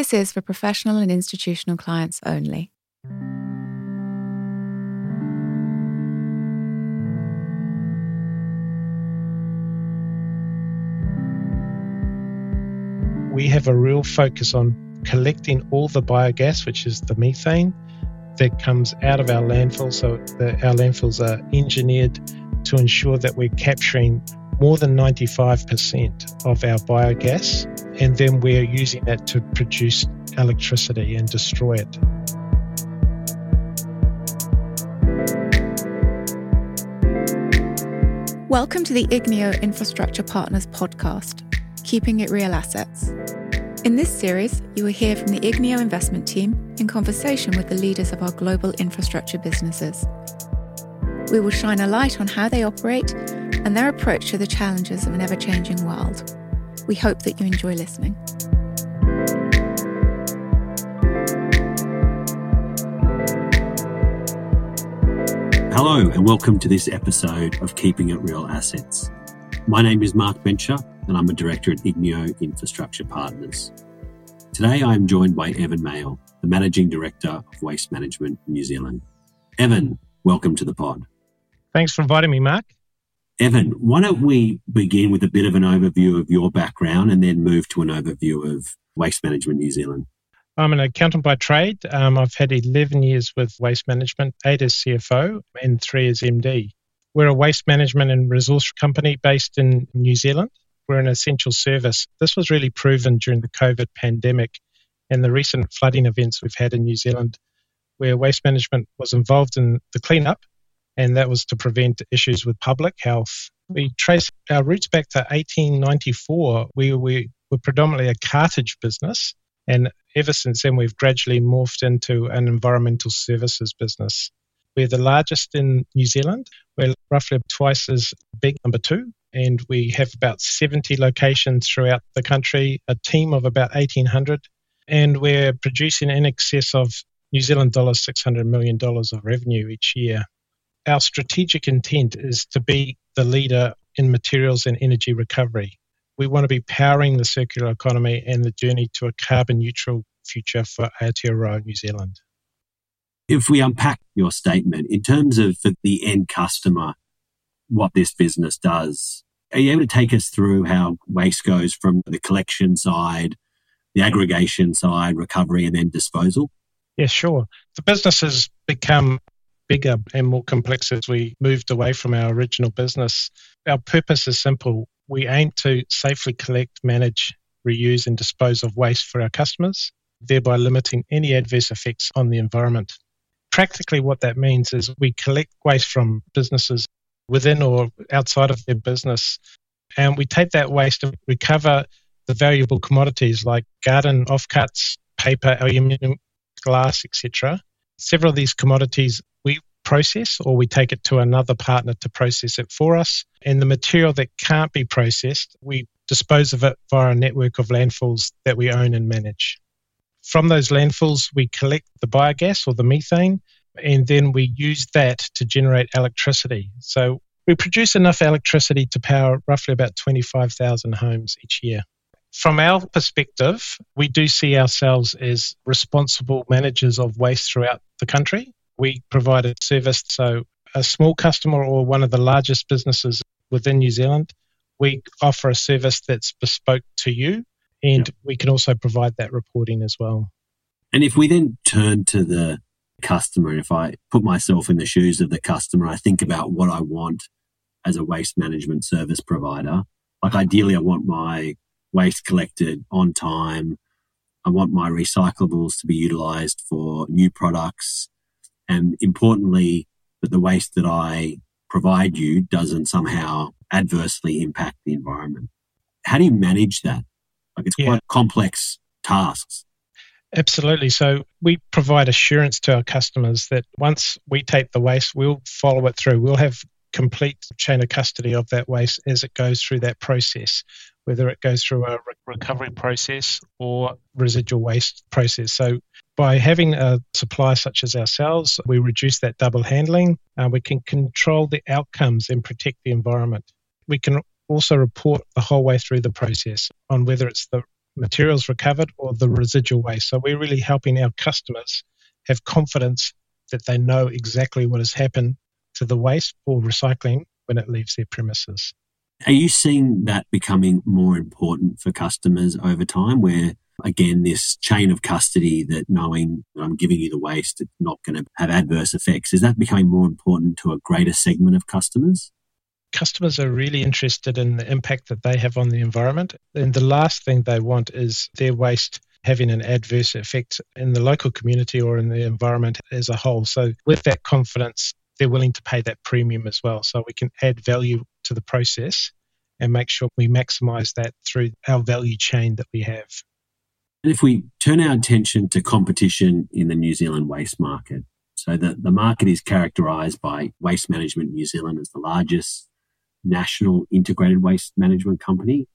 This is for professional and institutional clients only. We have a real focus on collecting all the biogas, which is the methane that comes out of our landfills. So the, our landfills are engineered to ensure that we're capturing more than 95% of our biogas, and then we're using that to produce electricity and destroy it. Welcome to the Igneo Infrastructure Partners podcast, Keeping It Real Assets. In this series, you will hear from the Igneo investment team in conversation with the leaders of our global infrastructure businesses. We will shine a light on how they operate and their approach to the challenges of an ever changing world. We hope that you enjoy listening. Hello, and welcome to this episode of Keeping It Real Assets. My name is Marc Benscher, and I'm a director at Igneo Infrastructure Partners. Today, I am joined by Evan Maehl, the Managing Director of Waste Management New Zealand. Evan, welcome to the pod. Thanks for inviting me, Marc. Evan, why don't we begin with a bit of an overview of your background and then move to an overview of Waste Management New Zealand? I'm an accountant by trade. Um, I've had 11 years with Waste Management, eight as CFO, and three as MD. We're a waste management and resource company based in New Zealand. We're an essential service. This was really proven during the COVID pandemic and the recent flooding events we've had in New Zealand, where waste management was involved in the cleanup, and that was to prevent issues with public health. We trace our roots back to 1894. where we were predominantly a cartage business, and ever since then, we've gradually morphed into an environmental services business. We're the largest in New Zealand. We're roughly twice as big, number two, and we have about 70 locations throughout the country, a team of about 1,800, and we're producing in excess of New Zealand dollars $600 million of revenue each year. Our strategic intent is to be the leader in materials and energy recovery. We want to be powering the circular economy and the journey to a carbon neutral future for Aotearoa New Zealand if we unpack your statement in terms of the end customer, what this business does, are you able to take us through how waste goes from the collection side, the aggregation side, recovery, and then disposal? Yeah, sure. The business has become bigger and more complex as we moved away from our original business. Our purpose is simple. We aim to safely collect, manage, reuse, and dispose of waste for our customers, thereby limiting any adverse effects on the environment practically what that means is we collect waste from businesses within or outside of their business and we take that waste and recover the valuable commodities like garden offcuts, paper, aluminium, glass, etc. Several of these commodities we process or we take it to another partner to process it for us. And the material that can't be processed, we dispose of it via a network of landfills that we own and manage. From those landfills, we collect the biogas or the methane, and then we use that to generate electricity. So we produce enough electricity to power roughly about 25,000 homes each year. From our perspective, we do see ourselves as responsible managers of waste throughout the country. We provide a service, so a small customer or one of the largest businesses within New Zealand, we offer a service that's bespoke to you and we can also provide that reporting as well. And if we then turn to the customer, if I put myself in the shoes of the customer, I think about what I want as a waste management service provider. Like mm-hmm. ideally, I want my waste collected on time. I want my recyclables to be utilized for new products. And importantly, that the waste that I provide you doesn't somehow adversely impact the environment. How do you manage that? Like it's yeah. quite complex tasks. Absolutely. So we provide assurance to our customers that once we take the waste, we'll follow it through. We'll have complete chain of custody of that waste as it goes through that process, whether it goes through a recovery process or residual waste process. So by having a supplier such as ourselves, we reduce that double handling. Uh, we can control the outcomes and protect the environment. We can also report the whole way through the process on whether it's the materials recovered or the residual waste. So we're really helping our customers have confidence that they know exactly what has happened to the waste for recycling when it leaves their premises. Are you seeing that becoming more important for customers over time where again this chain of custody that knowing that I'm giving you the waste it's not going to have adverse effects is that becoming more important to a greater segment of customers? Customers are really interested in the impact that they have on the environment and the last thing they want is their waste having an adverse effect in the local community or in the environment as a whole. So with that confidence they're willing to pay that premium as well. So we can add value to the process and make sure we maximize that through our value chain that we have. And if we turn our attention to competition in the New Zealand waste market, so the, the market is characterized by Waste Management New Zealand as the largest national integrated waste management company.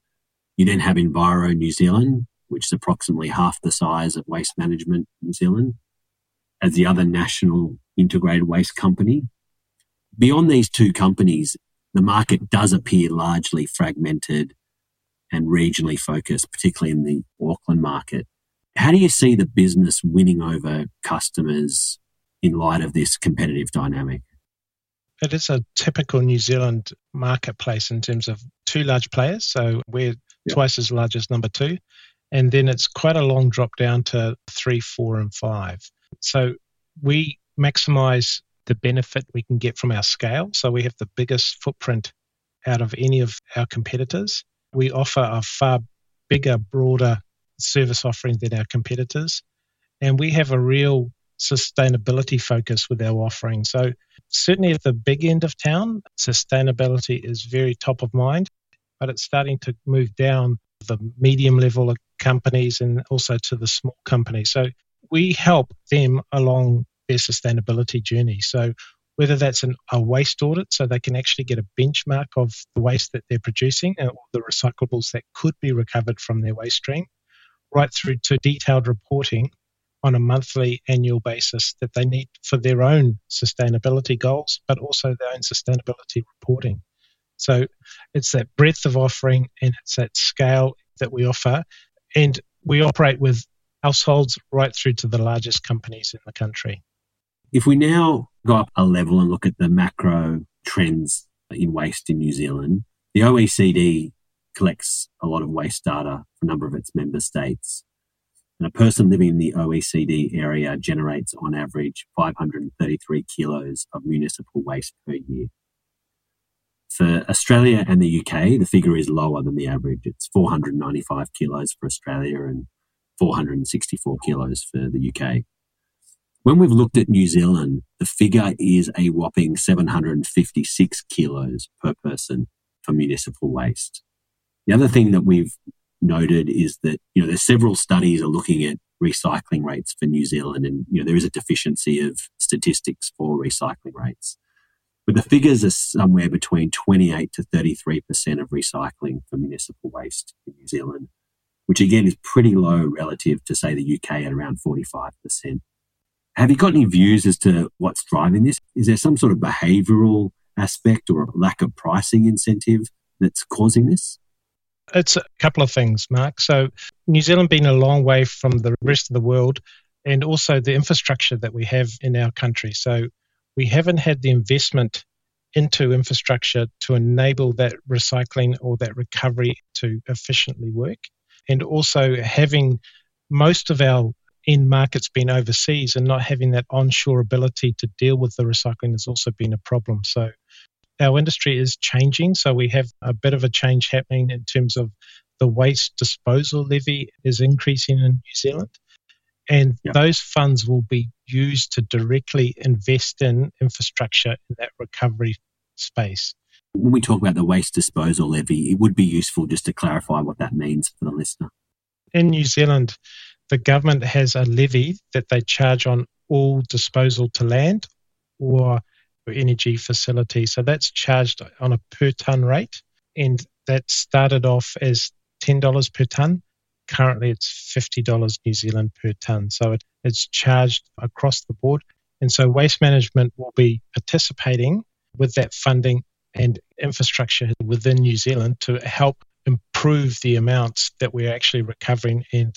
You then have Enviro New Zealand, which is approximately half the size of Waste Management New Zealand, as the other national integrated waste company. Beyond these two companies, the market does appear largely fragmented and regionally focused, particularly in the Auckland market. How do you see the business winning over customers in light of this competitive dynamic? It is a typical New Zealand marketplace in terms of two large players. So we're twice as large as number two. And then it's quite a long drop down to three, four, and five. So we maximize the benefit we can get from our scale. So we have the biggest footprint out of any of our competitors. We offer a far bigger, broader service offering than our competitors. And we have a real sustainability focus with our offering. So, certainly at the big end of town, sustainability is very top of mind, but it's starting to move down the medium level of companies and also to the small companies. So, we help them along their sustainability journey. So whether that's an, a waste audit, so they can actually get a benchmark of the waste that they're producing or the recyclables that could be recovered from their waste stream, right through to detailed reporting on a monthly, annual basis that they need for their own sustainability goals, but also their own sustainability reporting. So it's that breadth of offering and it's that scale that we offer. And we operate with households right through to the largest companies in the country. If we now go up a level and look at the macro trends in waste in New Zealand, the OECD collects a lot of waste data for a number of its member states. And a person living in the OECD area generates on average 533 kilos of municipal waste per year. For Australia and the UK, the figure is lower than the average. It's 495 kilos for Australia and 464 kilos for the UK. When we've looked at New Zealand, the figure is a whopping 756 kilos per person for municipal waste. The other thing that we've noted is that, you know, there's several studies are looking at recycling rates for New Zealand and, you know, there is a deficiency of statistics for recycling rates. But the figures are somewhere between 28 to 33% of recycling for municipal waste in New Zealand, which again is pretty low relative to, say, the UK at around 45%. Have you got any views as to what's driving this? Is there some sort of behavioral aspect or a lack of pricing incentive that's causing this? It's a couple of things, Marc. So, New Zealand being a long way from the rest of the world and also the infrastructure that we have in our country. So, we haven't had the investment into infrastructure to enable that recycling or that recovery to efficiently work. And also having most of our in markets being overseas and not having that onshore ability to deal with the recycling has also been a problem. So our industry is changing. So we have a bit of a change happening in terms of the waste disposal levy is increasing in New Zealand. And those funds will be used to directly invest in infrastructure in that recovery space. When we talk about the waste disposal levy, it would be useful just to clarify what that means for the listener. In New Zealand, the government has a levy that they charge on all disposal to land or energy facility. So that's charged on a per ton rate, and that started off as ten dollars per ton. Currently, it's fifty dollars New Zealand per ton. So it, it's charged across the board, and so waste management will be participating with that funding and infrastructure within New Zealand to help improve the amounts that we're actually recovering and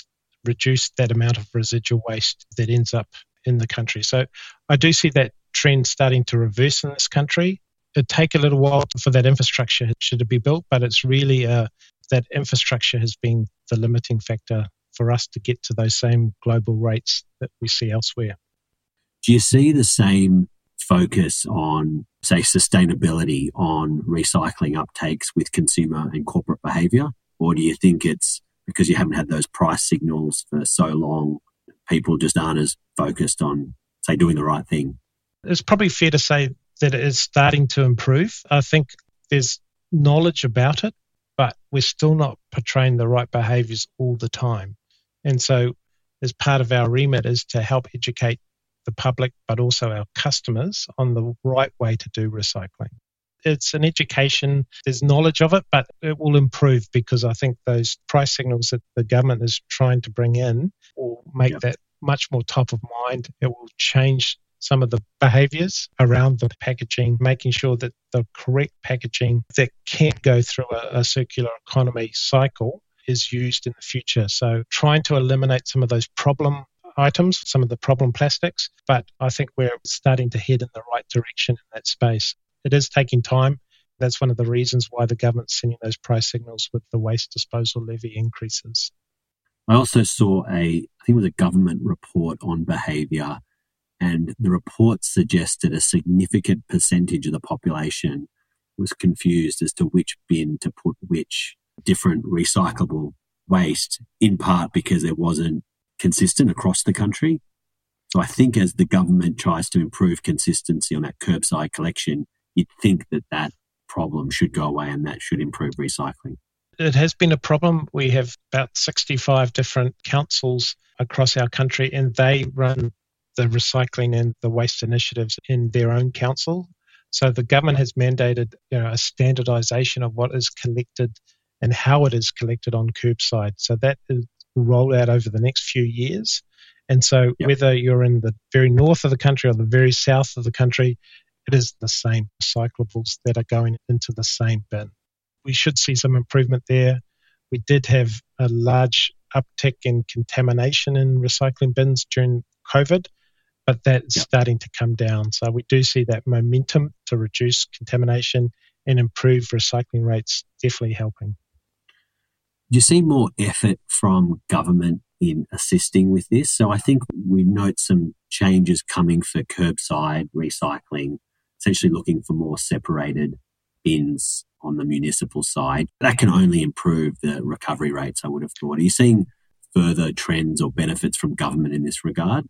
reduce that amount of residual waste that ends up in the country. So I do see that trend starting to reverse in this country. It'd take a little while for that infrastructure to be built, but it's really uh, that infrastructure has been the limiting factor for us to get to those same global rates that we see elsewhere. Do you see the same focus on, say, sustainability on recycling uptakes with consumer and corporate behavior? Or do you think it's because you haven't had those price signals for so long, people just aren't as focused on, say, doing the right thing? It's probably fair to say that it is starting to improve. I think there's knowledge about it, but we're still not portraying the right behaviors all the time. And so, as part of our remit, is to help educate the public, but also our customers on the right way to do recycling. It's an education, there's knowledge of it, but it will improve because I think those price signals that the government is trying to bring in will make yep. that much more top of mind. It will change some of the behaviors around the packaging, making sure that the correct packaging that can't go through a, a, circular economy cycle is used in the future. So, trying to eliminate some of those problem items, some of the problem plastics, but I think we're starting to head in the right direction in that space. It is taking time. That's one of the reasons why the government's sending those price signals with the waste disposal levy increases. I also saw a, I think it was a government report on behaviour, and the report suggested a significant percentage of the population was confused as to which bin to put which different recyclable waste, in part because there wasn't consistent across the country. So I think as the government tries to improve consistency on that curbside collection, you'd think that that problem should go away and that should improve recycling. It has been a problem. We have about 65 different councils across our country, and they run the recycling and the waste initiatives in their own council. So the government has mandated you know, a standardization of what is collected and how it is collected on curbside. So that is rolled out over the next few years. And so, yep. whether you're in the very north of the country or the very south of the country, it is the same recyclables that are going into the same bin. We should see some improvement there. We did have a large uptick in contamination in recycling bins during COVID, but that's yep. starting to come down. So, we do see that momentum to reduce contamination and improve recycling rates definitely helping. Do you see more effort from government in assisting with this? So I think we note some changes coming for curbside recycling, essentially looking for more separated bins on the municipal side. That can only improve the recovery rates, I would have thought. Are you seeing further trends or benefits from government in this regard?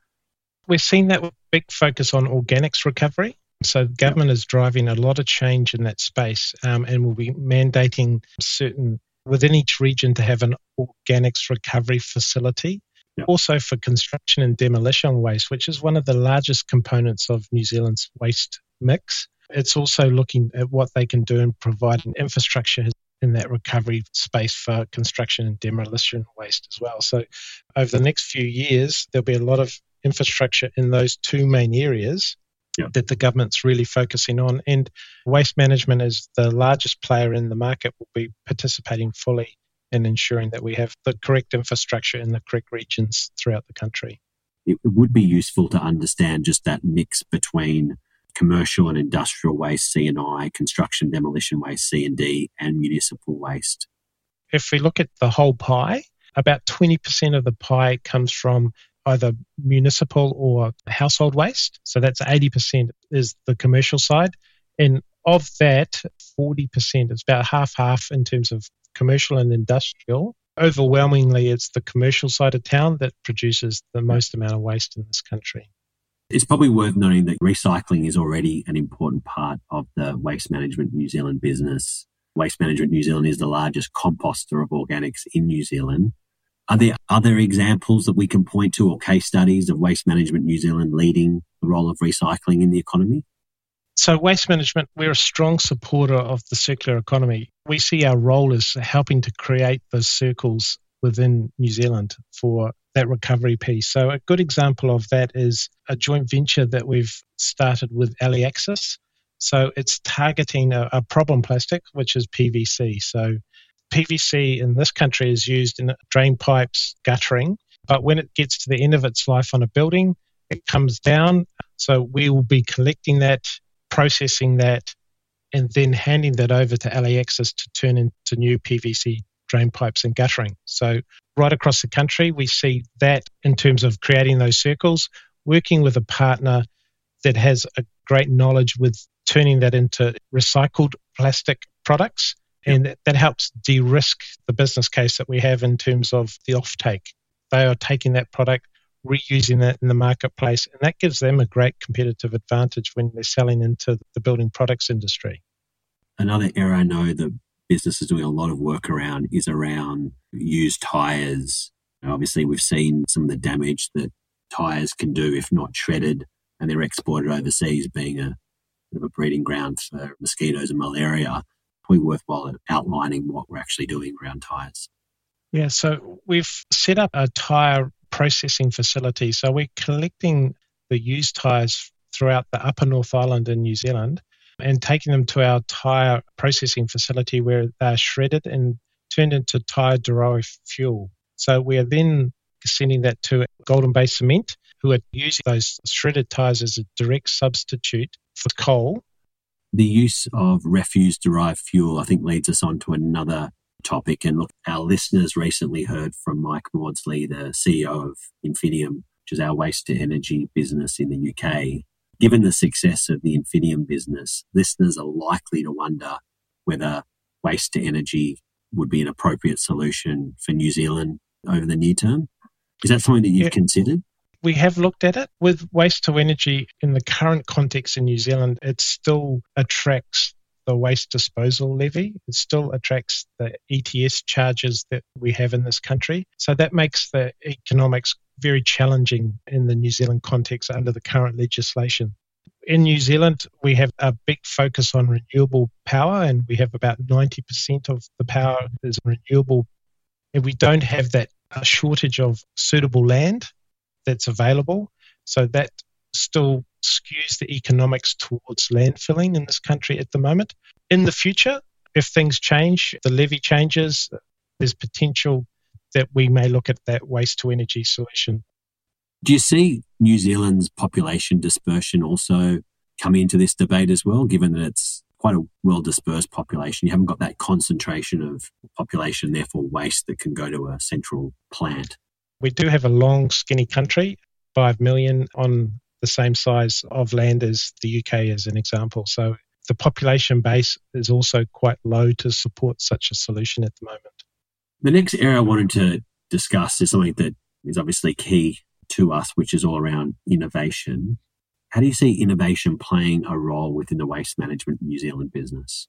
We're seeing that big focus on organics recovery. So, government is driving a lot of change in that space um, and will be mandating certain within each region to have an organics recovery facility. Also for construction and demolition waste, which is one of the largest components of New Zealand's waste mix. It's also looking at what they can do and provide an infrastructure in that recovery space for construction and demolition waste as well. So, over the next few years, there'll be a lot of infrastructure in those two main areas yeah. that the government's really focusing on. And waste management is the largest player in the market, will be participating fully in ensuring that we have the correct infrastructure in the correct regions throughout the country. It would be useful to understand just that mix between commercial and industrial waste, C&I, construction demolition waste, C&D, and municipal waste. If we look at the whole pie, about 20% of the pie comes from either municipal or household waste. So that's 80% is the commercial side. And of that, 40% is about half half in terms of commercial and industrial. Overwhelmingly, it's the commercial side of town that produces the most amount of waste in this country. It's probably worth noting that recycling is already an important part of the Waste Management New Zealand business. Waste Management New Zealand is the largest composter of organics in New Zealand. Are there other examples that we can point to or case studies of Waste Management New Zealand leading the role of recycling in the economy? So, waste management, we're a strong supporter of the circular economy. We see our role as helping to create those circles within New Zealand for that recovery piece. So, a good example of that is a joint venture that we've started with Aliaxis. So, it's targeting a, a problem plastic, which is PVC. So, PVC in this country is used in drain pipes, guttering, but when it gets to the end of its life on a building, it comes down. So we will be collecting that, processing that, and then handing that over to Aliaxis to turn into new PVC drain pipes and guttering. So right across the country, we see that in terms of creating those circles, working with a partner that has a great knowledge with turning that into recycled plastic products. And that, that helps de risk the business case that we have in terms of the offtake. They are taking that product, reusing it in the marketplace, and that gives them a great competitive advantage when they're selling into the building products industry. Another area I know the business is doing a lot of work around is around used tires. Obviously, we've seen some of the damage that tires can do if not shredded, and they're exported overseas, being a bit of a breeding ground for mosquitoes and malaria. Probably worthwhile outlining what we're actually doing around tires. Yeah, so we've set up a tire processing facility. So we're collecting the used tires throughout the upper North Island in New Zealand and taking them to our tire processing facility where they're shredded and turned into tire derived fuel. So we are then sending that to Golden Bay Cement, who are using those shredded tires as a direct substitute for coal. The use of refuse derived fuel, I think, leads us on to another topic. And look, our listeners recently heard from Mike Maudsley, the CEO of Enfinium, which is our waste to energy business in the UK. Given the success of the Enfinium business, listeners are likely to wonder whether waste to energy would be an appropriate solution for New Zealand over the near term. Is that something that you've yeah. considered? We have looked at it. With waste to energy in the current context in New Zealand, it still attracts the waste disposal levy. It still attracts the ETS charges that we have in this country. So that makes the economics very challenging in the New Zealand context under the current legislation. In New Zealand, we have a big focus on renewable power, and we have about 90% of the power is renewable. And we don't have that shortage of suitable land that's available. So that still skews the economics towards landfilling in this country at the moment. In the future, if things change, the levy changes, there's potential that we may look at that waste to energy solution. Do you see New Zealand's population dispersion also coming into this debate as well, given that it's quite a well dispersed population? You haven't got that concentration of population, therefore waste that can go to a central plant. We do have a long, skinny country, 5 million on the same size of land as the UK, as an example. So the population base is also quite low to support such a solution at the moment. The next area I wanted to discuss is something that is obviously key to us, which is all around innovation. How do you see innovation playing a role within the waste management New Zealand business?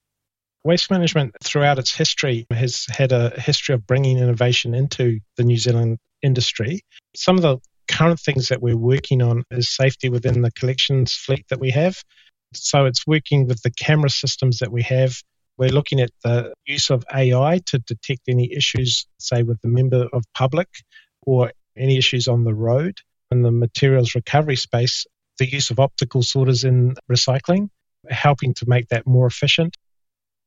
Waste management throughout its history has had a history of bringing innovation into the New Zealand industry. Some of the current things that we're working on is safety within the collections fleet that we have. So it's working with the camera systems that we have we're looking at the use of AI to detect any issues, say, with the member of public or any issues on the road. In the materials recovery space, the use of optical sorters in recycling, helping to make that more efficient.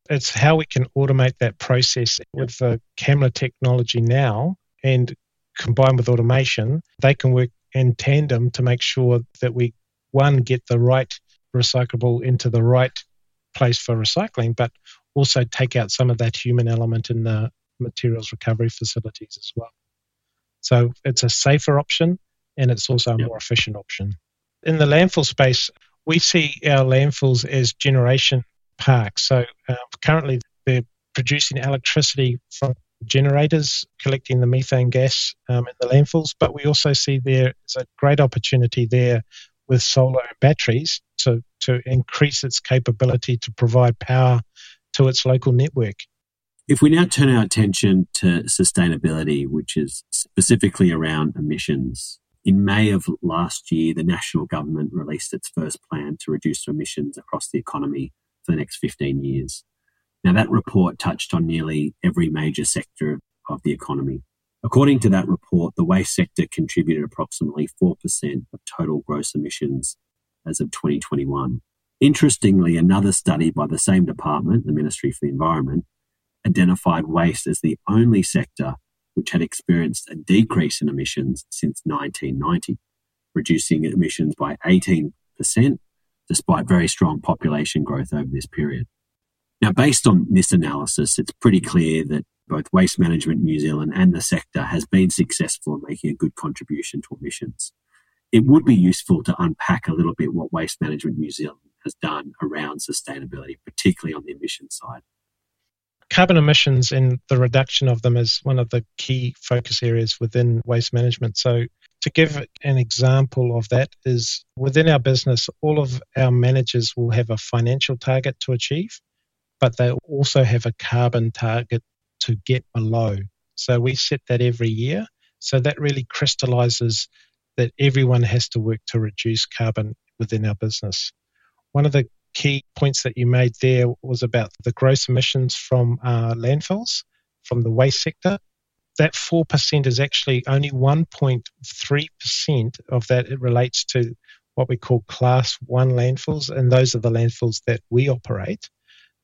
It's how we can automate that process with the camera technology now and combined with automation, they can work in tandem to make sure that we, one, get the right recyclable into the right place for recycling, but also take out some of that human element in the materials recovery facilities as well. So it's a safer option and it's also a yep. more efficient option. In the landfill space, we see our landfills as generation parks. So uh, currently they're producing electricity from generators collecting the methane gas um, in the landfills, but we also see there is a great opportunity there with solar batteries to, to increase its capability to provide power to its local network. If we now turn our attention to sustainability, which is specifically around emissions, in May of last year, the national government released its first plan to reduce emissions across the economy for the next 15 years. Now, that report touched on nearly every major sector of the economy. According to that report, the waste sector contributed approximately 4% of total gross emissions as of 2021. Interestingly, another study by the same department, the Ministry for the Environment, identified waste as the only sector which had experienced a decrease in emissions since 1990, reducing emissions by 18% despite very strong population growth over this period. Now, based on this analysis, it's pretty clear that both Waste Management New Zealand and the sector has been successful in making a good contribution to emissions. It would be useful to unpack a little bit what Waste Management New Zealand has done around sustainability, particularly on the emissions side. Carbon emissions and the reduction of them is one of the key focus areas within waste management. So, to give an example of that, is within our business, all of our managers will have a financial target to achieve, but they also have a carbon target to get below. So, we set that every year. So, that really crystallizes that everyone has to work to reduce carbon within our business. One of the key points that you made there was about the gross emissions from uh, landfills, from the waste sector. That 4% is actually only 1.3% of that. It relates to what we call class one landfills, and those are the landfills that we operate.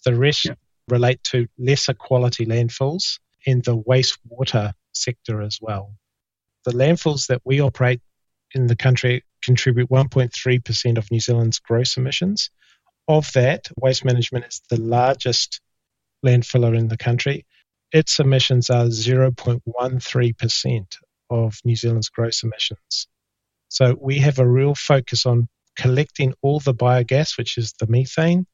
The rest yeah. relate to lesser quality landfills in the wastewater sector as well. The landfills that we operate in the country contribute 1.3% of New Zealand's gross emissions. Of that, Waste Management is the largest landfiller in the country. Its emissions are 0.13% of New Zealand's gross emissions. So we have a real focus on collecting all the biogas, which is the methane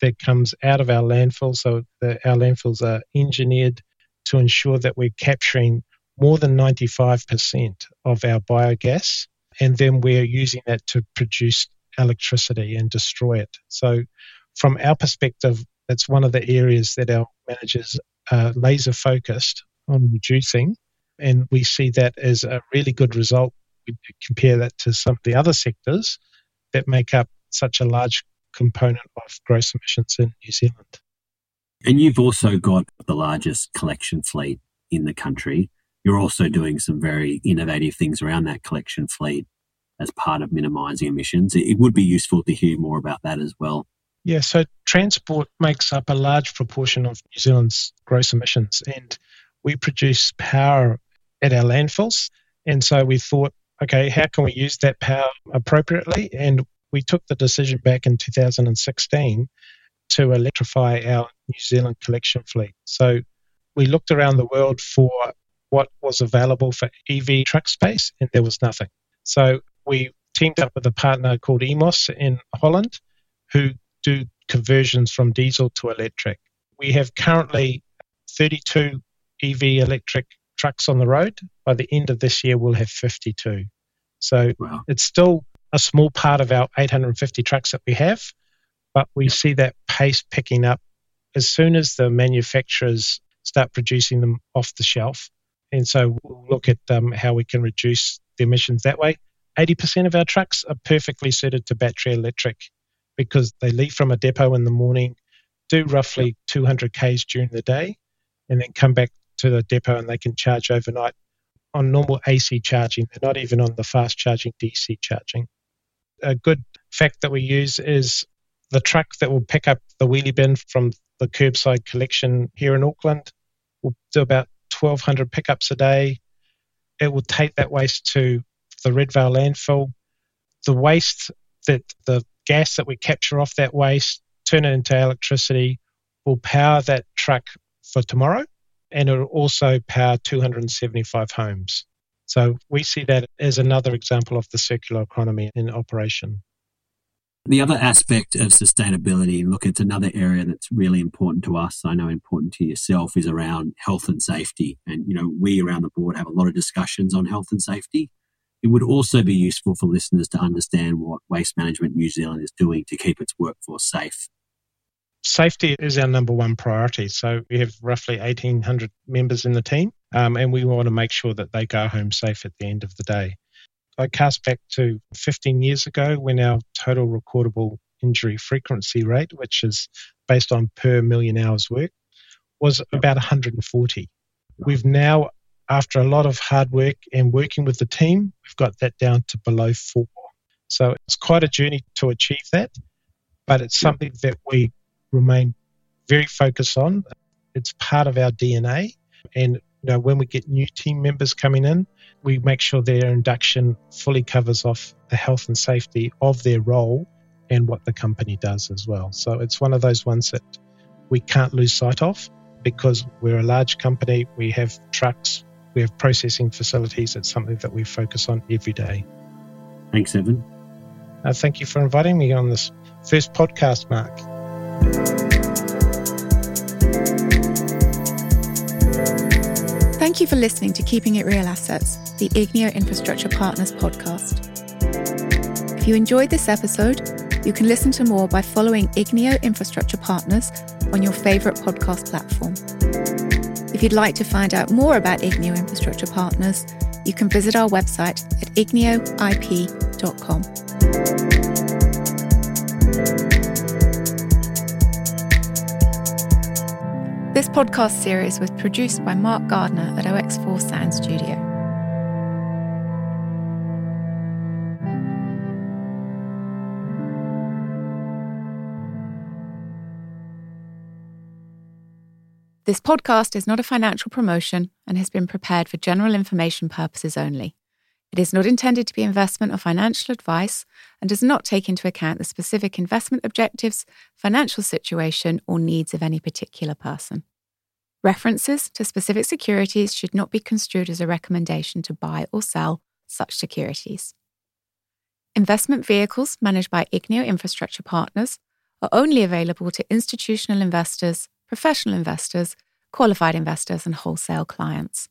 that comes out of our landfills. So the, our landfills are engineered to ensure that we're capturing more than 95% of our biogas, and then we're using that to produce electricity and destroy it. So, from our perspective, that's one of the areas that our managers are laser focused on reducing. And we see that as a really good result. We compare that to some of the other sectors that make up such a large component of gross emissions in New Zealand. And you've also got the largest collection fleet in the country. You're also doing some very innovative things around that collection fleet as part of minimising emissions. It would be useful to hear more about that as well. Yeah, so transport makes up a large proportion of New Zealand's gross emissions, and we produce power at our landfills. And so we thought, okay, how can we use that power appropriately? And we took the decision back in 2016 to electrify our New Zealand collection fleet. So we looked around the world for what was available for EV truck space, and there was nothing. So we teamed up with a partner called Emoss in Holland who do conversions from diesel to electric. We have currently 32 EV electric trucks on the road. By the end of this year, we'll have 52. So wow. it's still a small part of our 850 trucks that we have, but we see that pace picking up as soon as the manufacturers start producing them off the shelf. And so we'll look at um, how we can reduce the emissions that way. 80% of our trucks are perfectly suited to battery electric because they leave from a depot in the morning, do roughly 200 Ks during the day, and then come back to the depot and they can charge overnight on normal AC charging. They're not even on the fast charging DC charging. A good fact that we use is the truck that will pick up the wheelie bin from the curbside collection here in Auckland will do about 1,200 pickups a day. It will take that waste to the Redvale landfill. The waste that the gas that we capture off that waste, turn it into electricity, will power that truck for tomorrow and it will also power 275 homes. So we see that as another example of the circular economy in operation. The other aspect of sustainability, look, it's another area that's really important to us. I know important to yourself is around health and safety. And, you know, we around the board have a lot of discussions on health and safety. It would also be useful for listeners to understand what Waste Management New Zealand is doing to keep its workforce safe. Safety is our number one priority. So we have roughly 1,800 members in the team, um, and we want to make sure that they go home safe at the end of the day. I cast back to 15 years ago when our total recordable injury frequency rate, which is based on per million hours work, was about 140. We've now after a lot of hard work and working with the team, we've got that down to below four. So it's quite a journey to achieve that, but it's something that we remain very focused on. It's part of our DNA. And you know, when we get new team members coming in, we make sure their induction fully covers off the health and safety of their role and what the company does as well. So it's one of those ones that we can't lose sight of because we're a large company, we have trucks, we have processing facilities. It's something that we focus on every day. Thanks, Evan. Uh, thank you for inviting me on this first podcast, Marc. Thank you for listening to Keeping It Real Assets, the Igneo Infrastructure Partners podcast. If you enjoyed this episode, you can listen to more by following Igneo Infrastructure Partners on your favourite podcast platform. If you'd like to find out more about Igneo Infrastructure Partners, you can visit our website at igneoip.com. This podcast series was produced by Mark Gardner at OX4 Sound Studio. This podcast is not a financial promotion and has been prepared for general information purposes only. It is not intended to be investment or financial advice and does not take into account the specific investment objectives, financial situation, or needs of any particular person. References to specific securities should not be construed as a recommendation to buy or sell such securities. Investment vehicles managed by Igneo Infrastructure Partners are only available to institutional investors professional investors, qualified investors, and wholesale clients.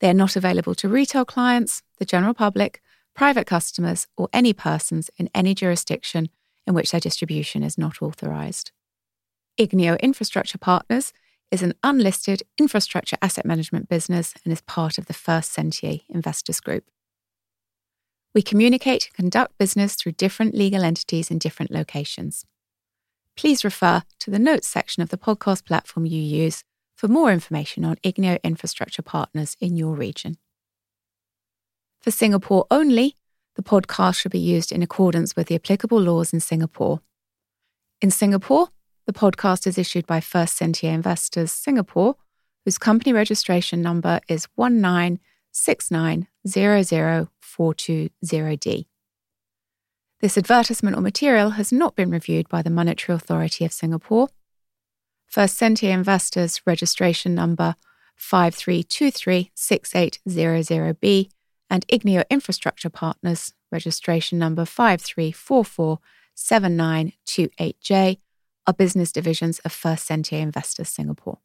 They are not available to retail clients, the general public, private customers, or any persons in any jurisdiction in which their distribution is not authorized. Igneo Infrastructure Partners is an unlisted infrastructure asset management business and is part of the First Sentier Investors Group. We communicate and conduct business through different legal entities in different locations please refer to the notes section of the podcast platform you use for more information on Igneo infrastructure partners in your region. For Singapore only, the podcast should be used in accordance with the applicable laws in Singapore. In Singapore, the podcast is issued by First Sentier Investors Singapore, whose company registration number is 1969004200D. This advertisement or material has not been reviewed by the Monetary Authority of Singapore. First Sentier Investors registration number 53236800B and Igneo Infrastructure Partners registration number 53447928J are business divisions of First Sentier Investors Singapore.